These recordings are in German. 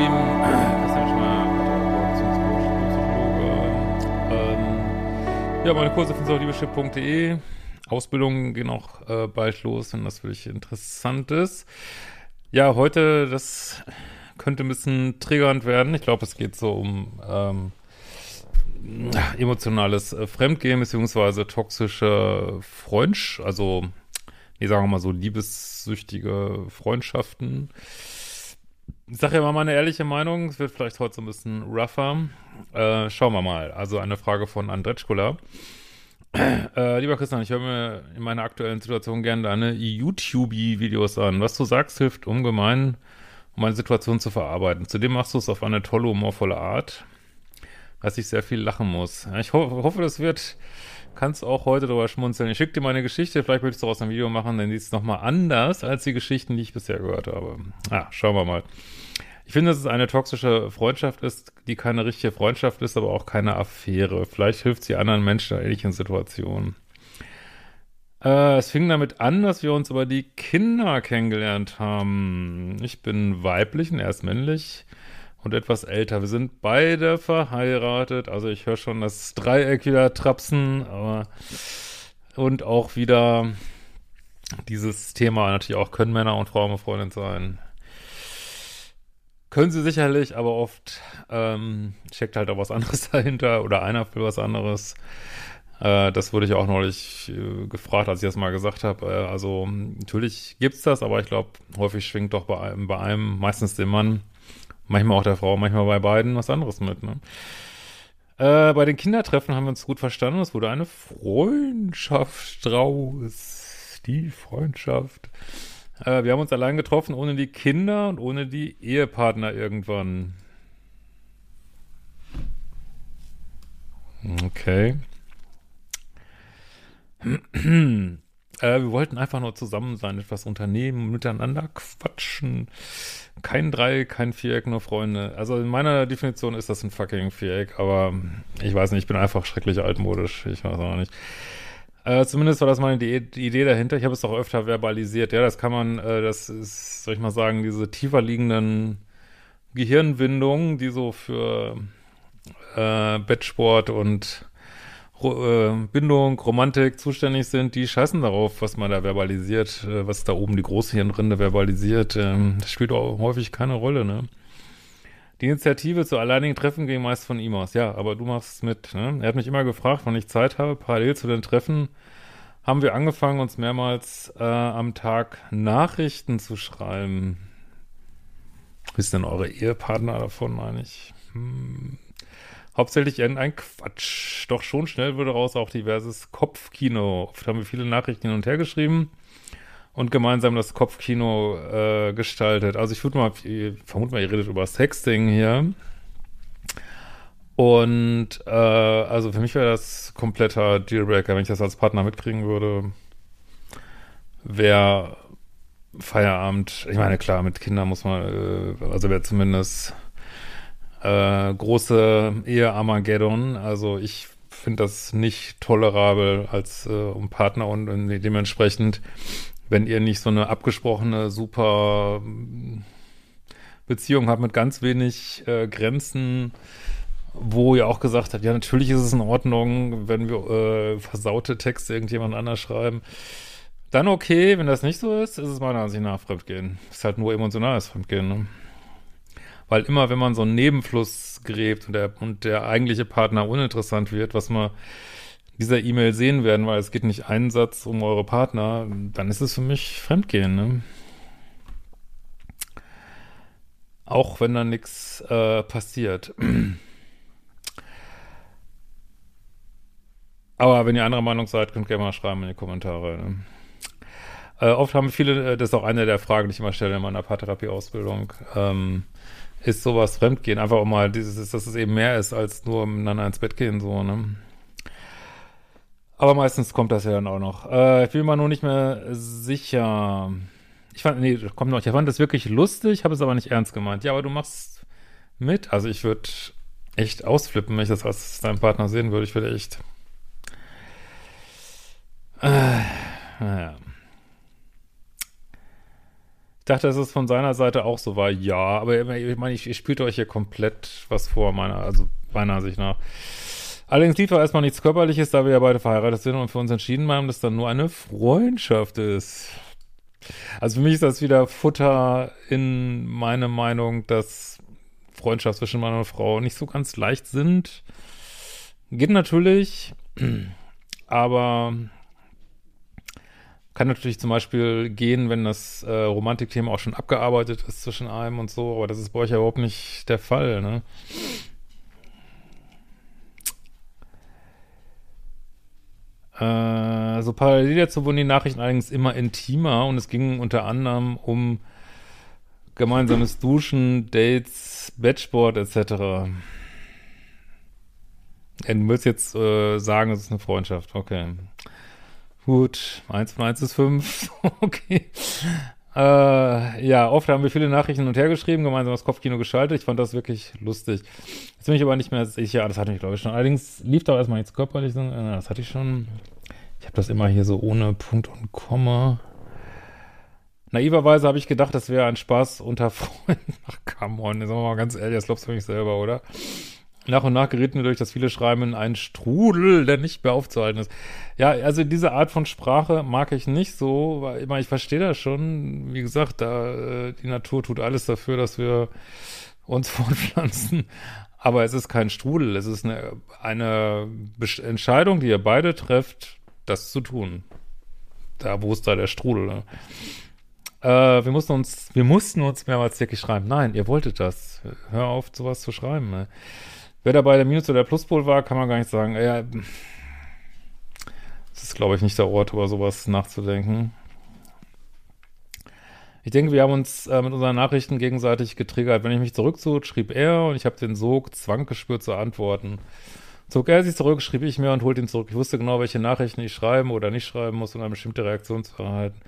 Lieben, Christian Psychologe. Ähm, ja, meine Kurse findest du auf liebeschiff.de. Ausbildungen gehen auch äh, bald los, wenn das für dich interessant ist. Ja, heute, das könnte ein bisschen triggernd werden. Ich glaube, es geht so um ähm, emotionales äh, Fremdgehen beziehungsweise toxische Freundschaft, also, nee, sagen wir mal so liebessüchtige Freundschaften. Ich sage ja mal meine ehrliche Meinung, es wird vielleicht heute so ein bisschen rougher. Äh, schauen wir mal. Also eine Frage von Andretschkola. Äh, lieber Christian, ich höre mir in meiner aktuellen Situation gerne deine YouTube-Videos an. Was du sagst, hilft ungemein, um meine Situation zu verarbeiten. Zudem machst du es auf eine tolle, humorvolle Art, dass ich sehr viel lachen muss. Ich ho hoffe, das wird, kannst auch heute drüber schmunzeln. Ich schicke dir meine Geschichte, vielleicht möchtest du daraus ein Video machen, denn die ist nochmal anders als die Geschichten, die ich bisher gehört habe. Ah, schauen wir mal. Ich finde, dass es eine toxische Freundschaft ist, die keine richtige Freundschaft ist, aber auch keine Affäre. Vielleicht hilft sie anderen Menschen in ähnlichen Situationen. Äh, es fing damit an, dass wir uns über die Kinder kennengelernt haben. Ich bin weiblich und er ist männlich und etwas älter. Wir sind beide verheiratet. Also ich höre schon das Dreieck wieder trapsen, aber und auch wieder dieses Thema natürlich auch, können Männer und Frauen befreundet sein. Können sie sicherlich, aber oft ähm, steckt halt auch was anderes dahinter oder einer will was anderes. Äh, das wurde ich auch neulich äh, gefragt, als ich das mal gesagt habe. Äh, also natürlich gibt's das, aber ich glaube, häufig schwingt doch bei einem, bei einem, meistens dem Mann, manchmal auch der Frau, manchmal bei beiden was anderes mit. Ne? Äh, bei den Kindertreffen haben wir uns gut verstanden. Es wurde eine Freundschaft draus. Die Freundschaft. Äh, wir haben uns allein getroffen, ohne die Kinder und ohne die Ehepartner irgendwann. Okay. äh, wir wollten einfach nur zusammen sein, etwas unternehmen, miteinander quatschen. Kein Dreieck, kein Viereck, nur Freunde. Also in meiner Definition ist das ein fucking Viereck, aber ich weiß nicht, ich bin einfach schrecklich altmodisch. Ich weiß auch nicht. Äh, zumindest war das meine die, die Idee dahinter. Ich habe es auch öfter verbalisiert. Ja, das kann man, äh, das ist, soll ich mal sagen, diese tiefer liegenden Gehirnwindungen, die so für äh, Bettsport und Bindung, Romantik zuständig sind, die scheißen darauf, was man da verbalisiert, äh, was da oben die große Hirnrinde verbalisiert. Ähm, das spielt auch häufig keine Rolle, ne? Die Initiative zu alleinigen Treffen ging meist von ihm aus. Ja, aber du machst es mit. Ne? Er hat mich immer gefragt, wann ich Zeit habe. Parallel zu den Treffen haben wir angefangen, uns mehrmals äh, am Tag Nachrichten zu schreiben. Wisst denn eure Ehepartner davon eigentlich? Hm. Hauptsächlich irgendein Quatsch. Doch schon schnell wurde daraus auch diverses Kopfkino. Oft haben wir viele Nachrichten hin und her geschrieben und gemeinsam das Kopfkino äh, gestaltet. Also ich würde mal, ich vermute mal, ihr redet über Sexting hier. Und äh, also für mich wäre das kompletter Dealbreaker, wenn ich das als Partner mitkriegen würde. Wäre Feierabend, ich meine, klar, mit Kindern muss man, äh, also wäre zumindest äh, große Ehe Armageddon. Also ich finde das nicht tolerabel als äh, um Partner und, und dementsprechend wenn ihr nicht so eine abgesprochene, super Beziehung habt mit ganz wenig äh, Grenzen, wo ihr auch gesagt habt, ja, natürlich ist es in Ordnung, wenn wir äh, versaute Texte irgendjemand anders schreiben. Dann okay, wenn das nicht so ist, ist es meiner Ansicht nach Fremdgehen. Ist halt nur emotionales Fremdgehen, ne? Weil immer, wenn man so einen Nebenfluss gräbt und der, und der eigentliche Partner uninteressant wird, was man dieser E-Mail sehen werden, weil es geht nicht einen Satz um eure Partner, dann ist es für mich Fremdgehen, ne? Auch wenn da nichts äh, passiert. Aber wenn ihr anderer Meinung seid, könnt ihr gerne mal schreiben in die Kommentare. Ne? Äh, oft haben viele, äh, das ist auch eine der Fragen, die ich immer stelle in meiner Paartherapie-Ausbildung, ähm, ist sowas Fremdgehen. Einfach auch mal dieses, dass es eben mehr ist als nur miteinander ins Bett gehen, so, ne? Aber meistens kommt das ja dann auch noch. Äh, ich bin mir nur nicht mehr sicher. Ich fand, nee, kommt noch. Ich fand das wirklich lustig, habe es aber nicht ernst gemeint. Ja, aber du machst mit. Also ich würde echt ausflippen, wenn ich das als deinem Partner sehen würde. Ich würde echt. Äh, naja. Dachte, dass es von seiner Seite auch so war. Ja, aber ich meine, ich, ich spielte euch hier komplett was vor, meiner, also meiner Sicht nach. Allerdings lief auch erstmal nichts Körperliches, da wir ja beide verheiratet sind und für uns entschieden haben, dass dann nur eine Freundschaft ist. Also für mich ist das wieder Futter in meine Meinung, dass Freundschaft zwischen Mann und Frau nicht so ganz leicht sind. Geht natürlich, aber kann natürlich zum Beispiel gehen, wenn das äh, Romantikthema auch schon abgearbeitet ist zwischen einem und so, aber das ist bei euch ja überhaupt nicht der Fall, ne? Äh, so parallel dazu wurden die Nachrichten allerdings immer intimer und es ging unter anderem um gemeinsames Duschen, Dates, Bettsport etc. Du willst jetzt äh, sagen, es ist eine Freundschaft. Okay. Gut, eins von eins ist fünf. okay. Äh, ja, oft haben wir viele Nachrichten und her geschrieben, gemeinsam das Kopfkino geschaltet. Ich fand das wirklich lustig. Jetzt bin ich aber nicht mehr sicher. Das hatte ich, glaube ich, schon. Allerdings lief da erstmal jetzt körperlich. Äh, das hatte ich schon. Ich habe das immer hier so ohne Punkt und Komma. Naiverweise habe ich gedacht, das wäre ein Spaß unter Freunden. Ach, come on, jetzt sagen wir mal ganz ehrlich, das glaubst du nicht selber, oder? Nach und nach gerieten wir durch das viele Schreiben in einen Strudel, der nicht mehr aufzuhalten ist. Ja, also diese Art von Sprache mag ich nicht so, weil ich, meine, ich verstehe das schon. Wie gesagt, da äh, die Natur tut alles dafür, dass wir uns fortpflanzen. Aber es ist kein Strudel, es ist eine, eine Entscheidung, die ihr beide trefft, das zu tun. Da, wo ist da der Strudel? Ne? Äh, wir mussten uns, wir mussten uns mehrmals wirklich schreiben. Nein, ihr wolltet das. Hör auf, sowas zu schreiben. Ne? Wer da bei der Minus- oder Pluspol war, kann man gar nicht sagen. Ja, das ist, glaube ich, nicht der Ort, über sowas nachzudenken. Ich denke, wir haben uns äh, mit unseren Nachrichten gegenseitig getriggert. Wenn ich mich zurückzog, schrieb er und ich habe den Sog, Zwang gespürt zu antworten. Zog er sich zurück, schrieb ich mir und holte ihn zurück. Ich wusste genau, welche Nachrichten ich schreiben oder nicht schreiben muss, um eine bestimmte Reaktion zu erhalten.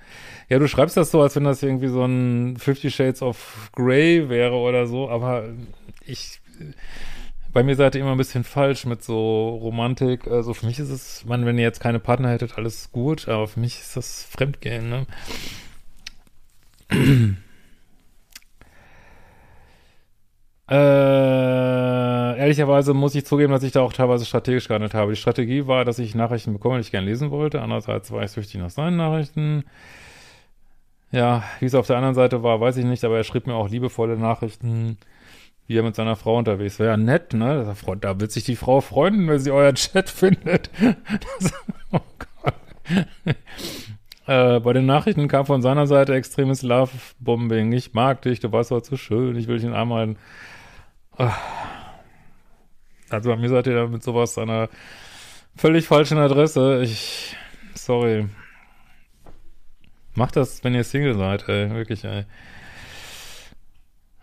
Ja, du schreibst das so, als wenn das irgendwie so ein Fifty Shades of Grey wäre oder so, aber ich bei mir seid ihr immer ein bisschen falsch mit so Romantik. Also für mich ist es, man, wenn ihr jetzt keine Partner hättet, alles gut, aber für mich ist das Fremdgehen, ne? äh, ehrlicherweise muss ich zugeben, dass ich da auch teilweise strategisch gehandelt habe. Die Strategie war, dass ich Nachrichten bekomme, die ich gerne lesen wollte. Andererseits war ich süchtig nach seinen Nachrichten. Ja, wie es auf der anderen Seite war, weiß ich nicht, aber er schrieb mir auch liebevolle Nachrichten wie er mit seiner Frau unterwegs wäre. Ja, nett, ne? Da wird sich die Frau freuen, wenn sie euer Chat findet. Das, oh Gott. äh, bei den Nachrichten kam von seiner Seite extremes Love-Bombing. Ich mag dich, du warst heute so schön, ich will dich in den Arm halten. Ah. Also bei mir seid ihr da mit sowas an einer völlig falschen Adresse. Ich, sorry. Macht das, wenn ihr Single seid, ey. Wirklich, ey.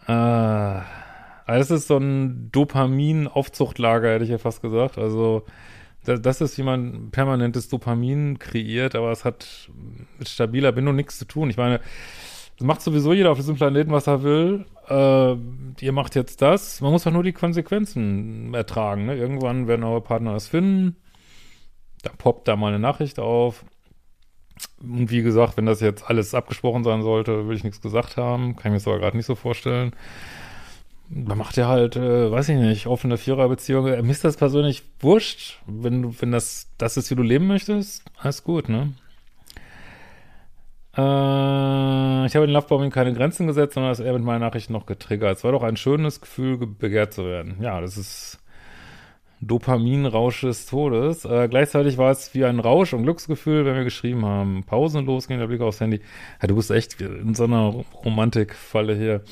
Ah. Also das ist so ein Dopamin-Aufzuchtlager, hätte ich ja fast gesagt. Also das ist, wie man permanentes Dopamin kreiert, aber es hat mit stabiler Bindung nichts zu tun. Ich meine, das macht sowieso jeder auf diesem Planeten, was er will. Äh, ihr macht jetzt das. Man muss doch nur die Konsequenzen ertragen. Ne? Irgendwann werden eure Partner es finden. Da poppt da mal eine Nachricht auf. Und wie gesagt, wenn das jetzt alles abgesprochen sein sollte, will ich nichts gesagt haben. Kann ich mir das aber gerade nicht so vorstellen man macht ja halt, äh, weiß ich nicht, offene Viererbeziehung. Äh, mir ist das persönlich wurscht. Wenn du, wenn das, das ist, wie du leben möchtest, alles gut, ne? Äh, ich habe in Lovebombing keine Grenzen gesetzt, sondern das eher mit meinen Nachrichten noch getriggert. Es war doch ein schönes Gefühl, begehrt zu werden. Ja, das ist Dopaminrausch des Todes. Äh, gleichzeitig war es wie ein Rausch und Glücksgefühl, wenn wir geschrieben haben. Pausenlos ging der Blick aufs Handy. Ja, du bist echt in so einer Romantikfalle hier.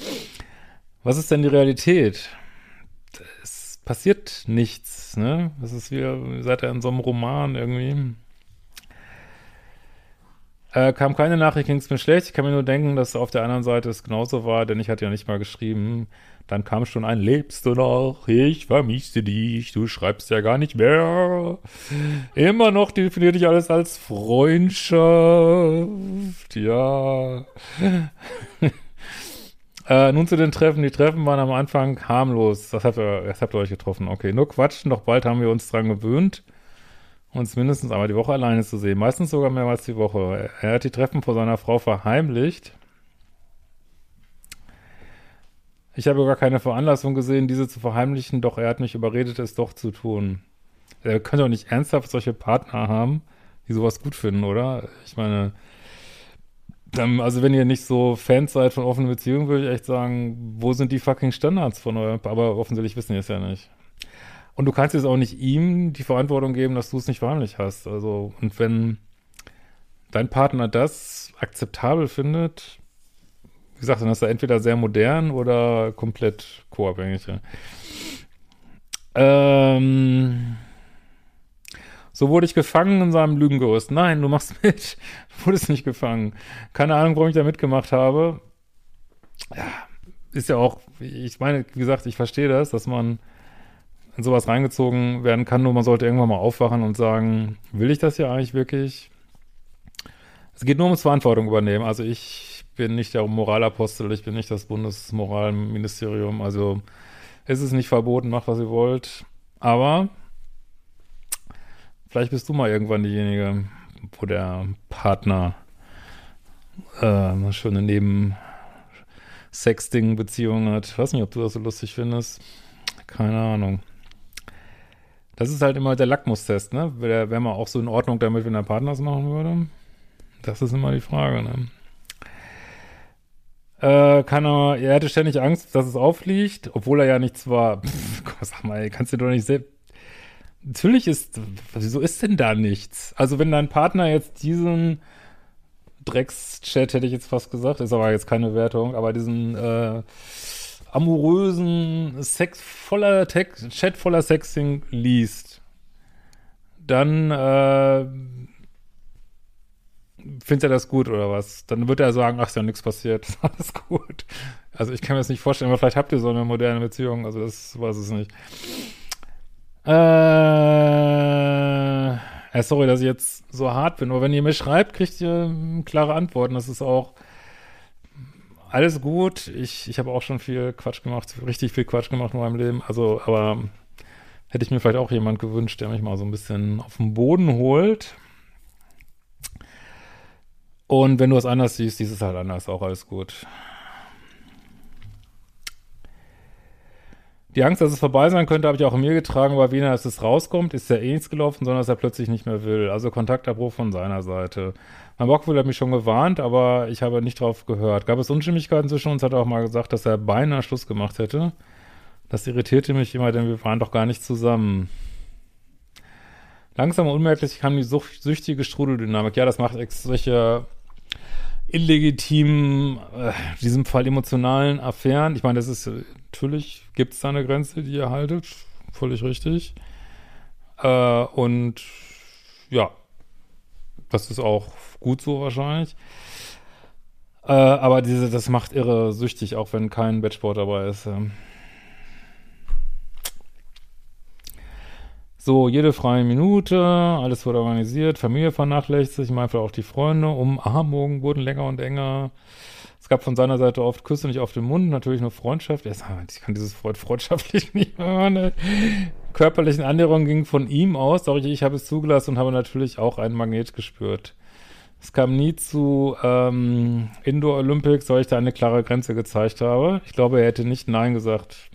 Was ist denn die Realität? Es passiert nichts, ne? Das ist wie, seid ihr in so einem Roman irgendwie. Äh, kam keine Nachricht, ging es mir schlecht. Ich kann mir nur denken, dass auf der anderen Seite es genauso war, denn ich hatte ja nicht mal geschrieben. Dann kam schon ein Lebst du noch? Ich vermisse dich. Du schreibst ja gar nicht mehr. Immer noch definiert dich alles als Freundschaft. Ja. äh, nun zu den Treffen. Die Treffen waren am Anfang harmlos. Das habt ihr, das habt ihr euch getroffen. Okay, nur quatschen. Doch bald haben wir uns dran gewöhnt uns mindestens einmal die Woche alleine zu sehen. Meistens sogar mehrmals die Woche. Er hat die Treffen vor seiner Frau verheimlicht. Ich habe gar keine Veranlassung gesehen, diese zu verheimlichen, doch er hat mich überredet, es doch zu tun. Er könnte doch nicht ernsthaft solche Partner haben, die sowas gut finden, oder? Ich meine, also wenn ihr nicht so Fans seid von offenen Beziehungen, würde ich echt sagen, wo sind die fucking Standards von eurem, aber offensichtlich wissen die es ja nicht. Und du kannst jetzt auch nicht ihm die Verantwortung geben, dass du es nicht verheimlicht hast. Also, und wenn dein Partner das akzeptabel findet, wie gesagt, dann ist er entweder sehr modern oder komplett co-abhängig. Ähm, so wurde ich gefangen in seinem Lügengerüst. Nein, du machst mit. Du wurdest nicht gefangen. Keine Ahnung, warum ich da mitgemacht habe. Ja, ist ja auch, ich meine, wie gesagt, ich verstehe das, dass man in sowas reingezogen werden kann, nur man sollte irgendwann mal aufwachen und sagen, will ich das hier eigentlich wirklich? Es geht nur ums Verantwortung übernehmen. Also ich bin nicht der Moralapostel, ich bin nicht das Bundesmoralministerium, also es ist nicht verboten, macht was ihr wollt. Aber vielleicht bist du mal irgendwann diejenige, wo der Partner äh, eine schöne Neben-Sexting-Beziehung hat. Ich weiß nicht, ob du das so lustig findest. Keine Ahnung. Das ist halt immer der Lackmustest, ne? Wäre wär man auch so in Ordnung damit, wenn der Partner es machen würde? Das ist immer die Frage, ne? Äh, kann er, er hätte ständig Angst, dass es auffliegt, obwohl er ja nichts war. Pff, sag mal, ey, kannst du doch nicht selbst. Natürlich ist, wieso ist denn da nichts? Also, wenn dein Partner jetzt diesen Dreckschat, hätte ich jetzt fast gesagt, ist aber jetzt keine Wertung, aber diesen, äh, amorösen Sex voller Text, Chat voller Sexting liest, dann äh, findet er das gut oder was? Dann wird er sagen, ach, ist ja nichts passiert, alles gut. Also ich kann mir das nicht vorstellen, aber vielleicht habt ihr so eine moderne Beziehung, also das weiß es nicht. Äh, sorry, dass ich jetzt so hart bin, aber wenn ihr mir schreibt, kriegt ihr klare Antworten. Das ist auch alles gut. Ich, ich habe auch schon viel Quatsch gemacht, richtig viel Quatsch gemacht in meinem Leben. Also, aber hätte ich mir vielleicht auch jemand gewünscht, der mich mal so ein bisschen auf den Boden holt. Und wenn du was anders siehst, siehst es halt anders, auch alles gut. Die Angst, dass es vorbei sein könnte, habe ich auch in mir getragen, weil weniger, dass es rauskommt, ist ja eh nichts gelaufen, sondern dass er plötzlich nicht mehr will. Also Kontaktabbruch von seiner Seite. Mein Rockwool hat mich schon gewarnt, aber ich habe nicht drauf gehört. Gab es Unstimmigkeiten zwischen uns, hat er auch mal gesagt, dass er beinahe Schluss gemacht hätte. Das irritierte mich immer, denn wir waren doch gar nicht zusammen. Langsam und unmerklich kam die süchtige Strudeldynamik. Ja, das macht solche illegitimen, äh, in diesem Fall emotionalen Affären. Ich meine, das ist natürlich, gibt es da eine Grenze, die ihr haltet. Völlig richtig. Äh, und ja, das ist auch gut so wahrscheinlich. Äh, aber diese, das macht irre süchtig, auch wenn kein Batchboard dabei ist. Ja. So, jede freie Minute, alles wurde organisiert, Familie vernachlässigt, manchmal auch die Freunde, Umarmungen wurden länger und enger. Es gab von seiner Seite oft Küsse nicht auf den Mund, natürlich nur Freundschaft. Ich kann dieses Wort freundschaftlich nicht hören. Körperlichen Annäherungen gingen von ihm aus, doch ich, ich habe es zugelassen und habe natürlich auch einen Magnet gespürt. Es kam nie zu ähm, Indoor Olympics, weil ich da eine klare Grenze gezeigt habe. Ich glaube, er hätte nicht Nein gesagt.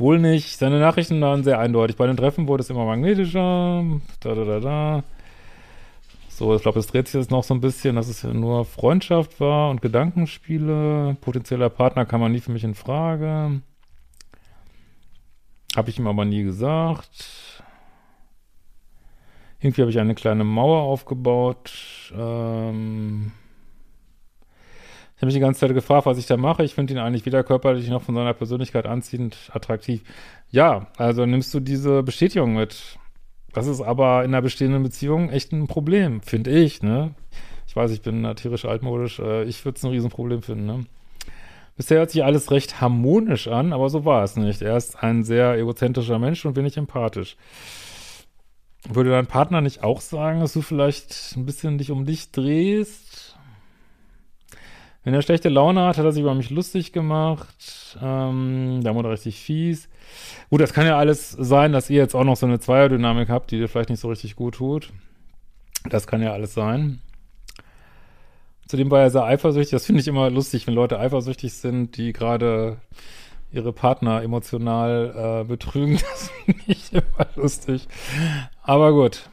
Wohl nicht. Seine Nachrichten waren sehr eindeutig. Bei den Treffen wurde es immer magnetischer. Da, da, da, da. So, ich glaube, es dreht sich jetzt noch so ein bisschen, dass es nur Freundschaft war und Gedankenspiele. Potenzieller Partner kam man nie für mich in Frage. Habe ich ihm aber nie gesagt. Irgendwie habe ich eine kleine Mauer aufgebaut. Ähm habe mich die ganze Zeit gefragt, was ich da mache. Ich finde ihn eigentlich weder körperlich noch von seiner Persönlichkeit anziehend attraktiv. Ja, also nimmst du diese Bestätigung mit. Das ist aber in einer bestehenden Beziehung echt ein Problem, finde ich, ne? Ich weiß, ich bin tierisch altmodisch. Äh, ich würde es ein Riesenproblem finden, ne? Bisher hört sich alles recht harmonisch an, aber so war es nicht. Er ist ein sehr egozentrischer Mensch und wenig empathisch. Würde dein Partner nicht auch sagen, dass du vielleicht ein bisschen dich um dich drehst? Wenn er schlechte Laune hat, hat er sich über mich lustig gemacht. Ähm, da wurde richtig fies. Gut, das kann ja alles sein, dass ihr jetzt auch noch so eine Zweierdynamik habt, die dir vielleicht nicht so richtig gut tut. Das kann ja alles sein. Zudem war er sehr eifersüchtig. Das finde ich immer lustig, wenn Leute eifersüchtig sind, die gerade ihre Partner emotional äh, betrügen. Das finde ich immer lustig. Aber gut.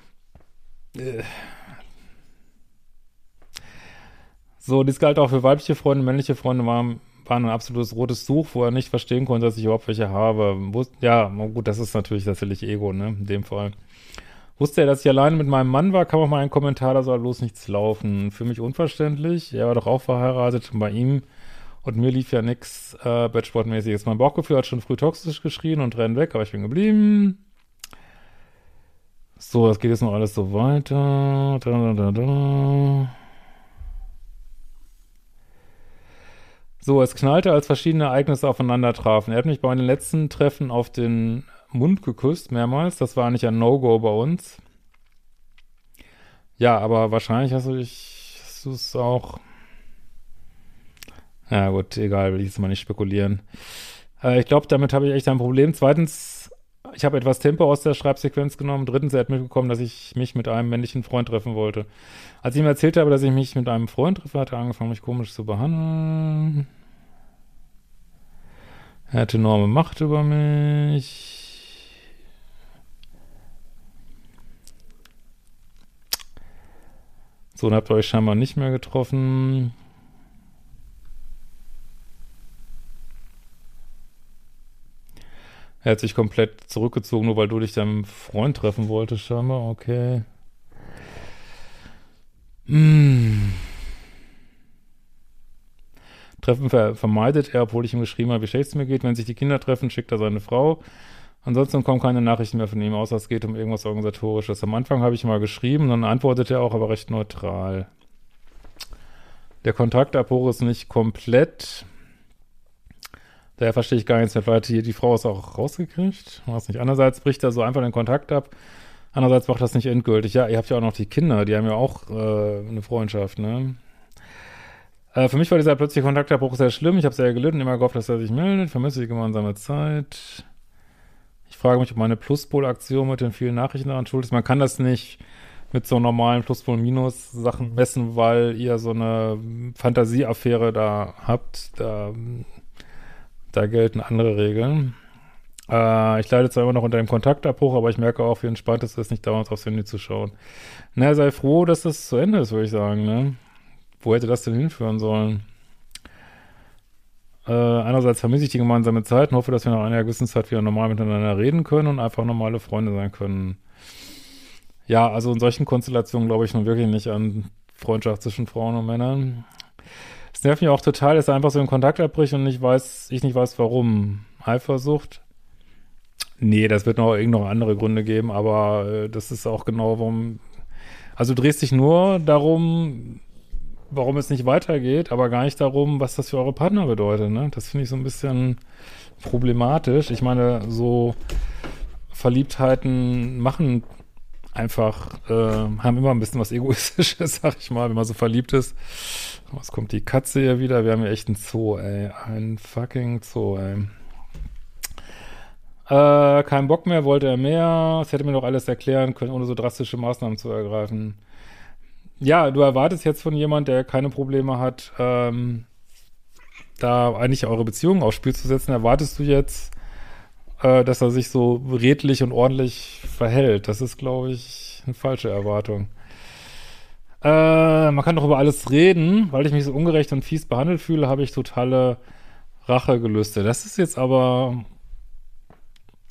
Äh. So, dies galt auch für weibliche Freunde. Männliche Freunde waren, waren ein absolutes rotes Tuch, wo er nicht verstehen konnte, dass ich überhaupt welche habe. Ja, gut, das ist natürlich tatsächlich Ego, ne, in dem Fall. Wusste er, dass ich alleine mit meinem Mann war, kam auch mal ein Kommentar, da soll bloß nichts laufen. Für mich unverständlich. Er war doch auch verheiratet und bei ihm und mir lief ja nichts äh, Batchboard-mäßiges. Mein Bauchgefühl hat schon früh toxisch geschrien und rennt weg, aber ich bin geblieben. So, das geht jetzt noch alles so weiter. Da, da, da, da. So, es knallte, als verschiedene Ereignisse aufeinander trafen. Er hat mich bei meinen letzten Treffen auf den Mund geküsst, mehrmals. Das war eigentlich ein No-Go bei uns. Ja, aber wahrscheinlich hast du dich, hast du es auch ja gut, egal, will ich jetzt mal nicht spekulieren. Äh, ich glaube, damit habe ich echt ein Problem. Zweitens, ich habe etwas Tempo aus der Schreibsequenz genommen. Drittens, er hat mitbekommen, dass ich mich mit einem männlichen Freund treffen wollte. Als ich ihm erzählt habe, dass ich mich mit einem Freund treffe, hat er angefangen, mich komisch zu behandeln. Er hatte enorme Macht über mich. So, dann habt ihr euch scheinbar nicht mehr getroffen. Er hat sich komplett zurückgezogen, nur weil du dich deinem Freund treffen wolltest, scheinbar. Okay. Hm. Treffen ver vermeidet er, obwohl ich ihm geschrieben habe, wie schlecht es mir geht. Wenn sich die Kinder treffen, schickt er seine Frau. Ansonsten kommen keine Nachrichten mehr von ihm, außer es geht um irgendwas Organisatorisches. Am Anfang habe ich mal geschrieben, dann antwortet er auch, aber recht neutral. Der Kontaktabbruch ist nicht komplett. Daher verstehe ich gar nichts mehr. Vielleicht die, die Frau ist auch rausgekriegt. Was nicht. Andererseits bricht er so einfach den Kontakt ab. Andererseits macht das nicht endgültig. Ja, ihr habt ja auch noch die Kinder, die haben ja auch äh, eine Freundschaft, ne? Äh, für mich war dieser plötzliche Kontaktabbruch sehr schlimm. Ich habe sehr gelitten, immer gehofft, dass er sich meldet. Vermisse die gemeinsame Zeit. Ich frage mich, ob meine Pluspol-Aktion mit den vielen Nachrichten daran schuld ist. Man kann das nicht mit so normalen Pluspol-Minus-Sachen messen, weil ihr so eine Fantasieaffäre da habt. Da da gelten andere Regeln. Äh, ich leide zwar immer noch unter dem Kontaktabbruch, aber ich merke auch, wie entspannt es ist, nicht dauernd aufs Handy zu schauen. Na, sei froh, dass das zu Ende ist, würde ich sagen, ne? Wo hätte das denn hinführen sollen? Äh, einerseits vermisse ich die gemeinsame Zeit und hoffe, dass wir nach einer gewissen Zeit wieder normal miteinander reden können und einfach normale Freunde sein können. Ja, also in solchen Konstellationen glaube ich nun wirklich nicht an Freundschaft zwischen Frauen und Männern. Es nervt mich auch total, dass er einfach so einen Kontakt abbricht und nicht weiß, ich nicht weiß, warum. Eifersucht? Nee, das wird noch irgendeine andere Gründe geben, aber äh, das ist auch genau, warum. Also du drehst dich nur darum, warum es nicht weitergeht, aber gar nicht darum, was das für eure Partner bedeutet. Ne? Das finde ich so ein bisschen problematisch. Ich meine, so Verliebtheiten machen einfach, äh, haben immer ein bisschen was Egoistisches, sag ich mal, wenn man so verliebt ist. Was kommt die Katze hier wieder? Wir haben ja echt einen Zoo, ey. Ein fucking Zoo, ey. Äh, kein Bock mehr, wollte er mehr. Es hätte mir doch alles erklären können, ohne so drastische Maßnahmen zu ergreifen. Ja, du erwartest jetzt von jemand, der keine Probleme hat, ähm, da eigentlich eure Beziehung aufs Spiel zu setzen, erwartest du jetzt, äh, dass er sich so redlich und ordentlich verhält. Das ist, glaube ich, eine falsche Erwartung. Äh, man kann doch über alles reden, weil ich mich so ungerecht und fies behandelt fühle, habe ich totale Rachegelüste. Das ist jetzt aber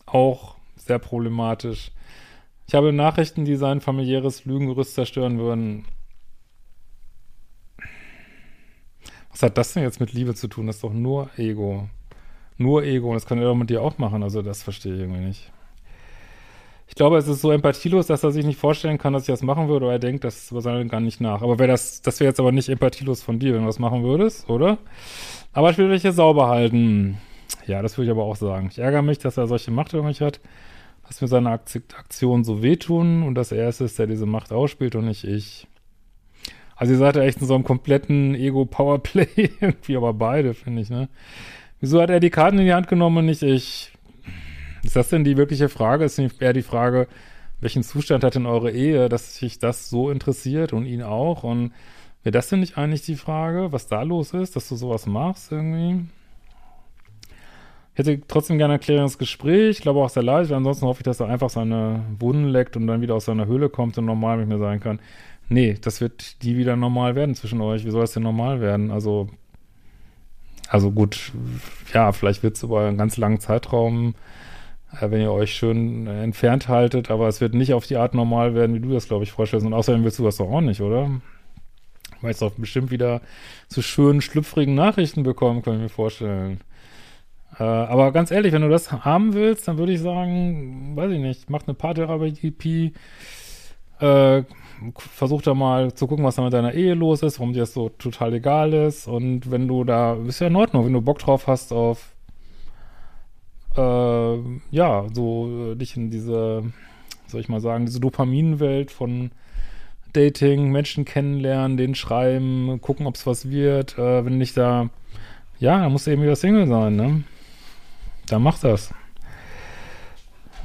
auch sehr problematisch. Ich habe Nachrichten, die sein familiäres Lügengerüst zerstören würden. Was hat das denn jetzt mit Liebe zu tun? Das ist doch nur Ego. Nur Ego. Und das kann er doch mit dir auch machen. Also das verstehe ich irgendwie nicht. Ich glaube, es ist so empathielos, dass er sich nicht vorstellen kann, dass ich das machen würde, oder er denkt das wahrscheinlich gar nicht nach. Aber wäre das, das wäre jetzt aber nicht empathielos von dir, wenn du das machen würdest, oder? Aber ich will dich hier sauber halten. Ja, das würde ich aber auch sagen. Ich ärgere mich, dass er solche Macht über mich hat, dass mir seine Aktionen so wehtun und dass er es ist, der diese Macht ausspielt und nicht ich. Also ihr seid ja echt in so einem kompletten Ego-Powerplay, irgendwie aber beide, finde ich, ne? Wieso hat er die Karten in die Hand genommen und nicht ich? Ist das denn die wirkliche Frage? Ist eher die Frage, welchen Zustand hat denn eure Ehe, dass sich das so interessiert und ihn auch? Und wäre das denn nicht eigentlich die Frage, was da los ist, dass du sowas machst irgendwie? Ich hätte trotzdem gerne ein Erklärungsgespräch. Ich glaube auch sehr leid. Ansonsten hoffe ich, dass er einfach seine Wunden leckt und dann wieder aus seiner Höhle kommt und normal mit mir sein kann. Nee, das wird die wieder normal werden zwischen euch. Wie soll es denn normal werden? Also, also gut, ja, vielleicht wird es über einen ganz langen Zeitraum äh, wenn ihr euch schön entfernt haltet, aber es wird nicht auf die Art normal werden, wie du das, glaube ich, vorstellst. Und außerdem willst du das doch auch nicht, oder? Weil es doch bestimmt wieder zu schönen, schlüpfrigen Nachrichten bekommen, kann ich mir vorstellen. Äh, aber ganz ehrlich, wenn du das haben willst, dann würde ich sagen, weiß ich nicht, mach eine Paartherapie, äh, versuch da mal zu gucken, was da mit deiner Ehe los ist, warum dir das so total egal ist. Und wenn du da, ist ja in Ordnung, wenn du Bock drauf hast auf äh, ja, so äh, dich in diese, soll ich mal sagen, diese Dopaminwelt von Dating, Menschen kennenlernen, denen schreiben, gucken, ob es was wird. Äh, wenn nicht da, ja, dann musst du eben wieder Single sein, ne? Dann mach das.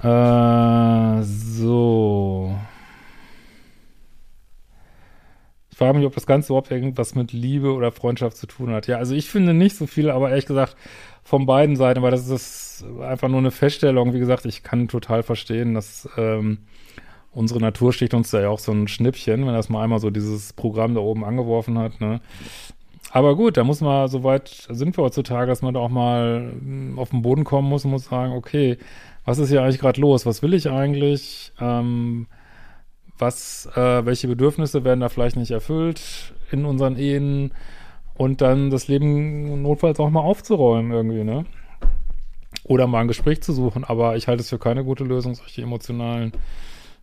Äh, so. Ich frage mich, ob das Ganze überhaupt irgendwas mit Liebe oder Freundschaft zu tun hat. Ja, also ich finde nicht so viel, aber ehrlich gesagt, von beiden Seiten, weil das ist einfach nur eine Feststellung. Wie gesagt, ich kann total verstehen, dass ähm, unsere Natur sticht uns da ja auch so ein Schnippchen, wenn das mal einmal so dieses Programm da oben angeworfen hat. Ne? Aber gut, da muss man, soweit sind wir heutzutage, dass man da auch mal hm, auf den Boden kommen muss und muss sagen, okay, was ist hier eigentlich gerade los? Was will ich eigentlich? Ähm, was, äh, welche Bedürfnisse werden da vielleicht nicht erfüllt in unseren Ehen? und dann das Leben notfalls auch mal aufzuräumen irgendwie, ne? Oder mal ein Gespräch zu suchen, aber ich halte es für keine gute Lösung, solche emotionalen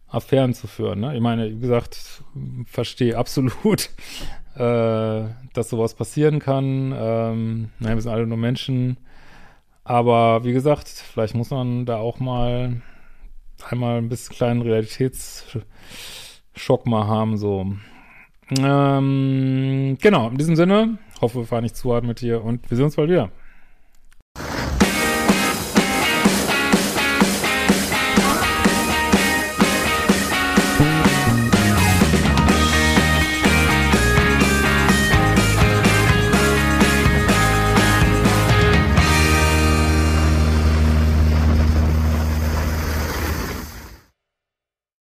Affären zu führen. Ne? Ich meine, wie gesagt, verstehe absolut, äh, dass sowas passieren kann. Ähm, nein, wir sind alle nur Menschen. Aber wie gesagt, vielleicht muss man da auch mal einmal ein bisschen kleinen Realitätsschock mal haben, so. Ähm, genau, in diesem Sinne, hoffe, wir fahren nicht zu hart mit dir und wir sehen uns bald wieder.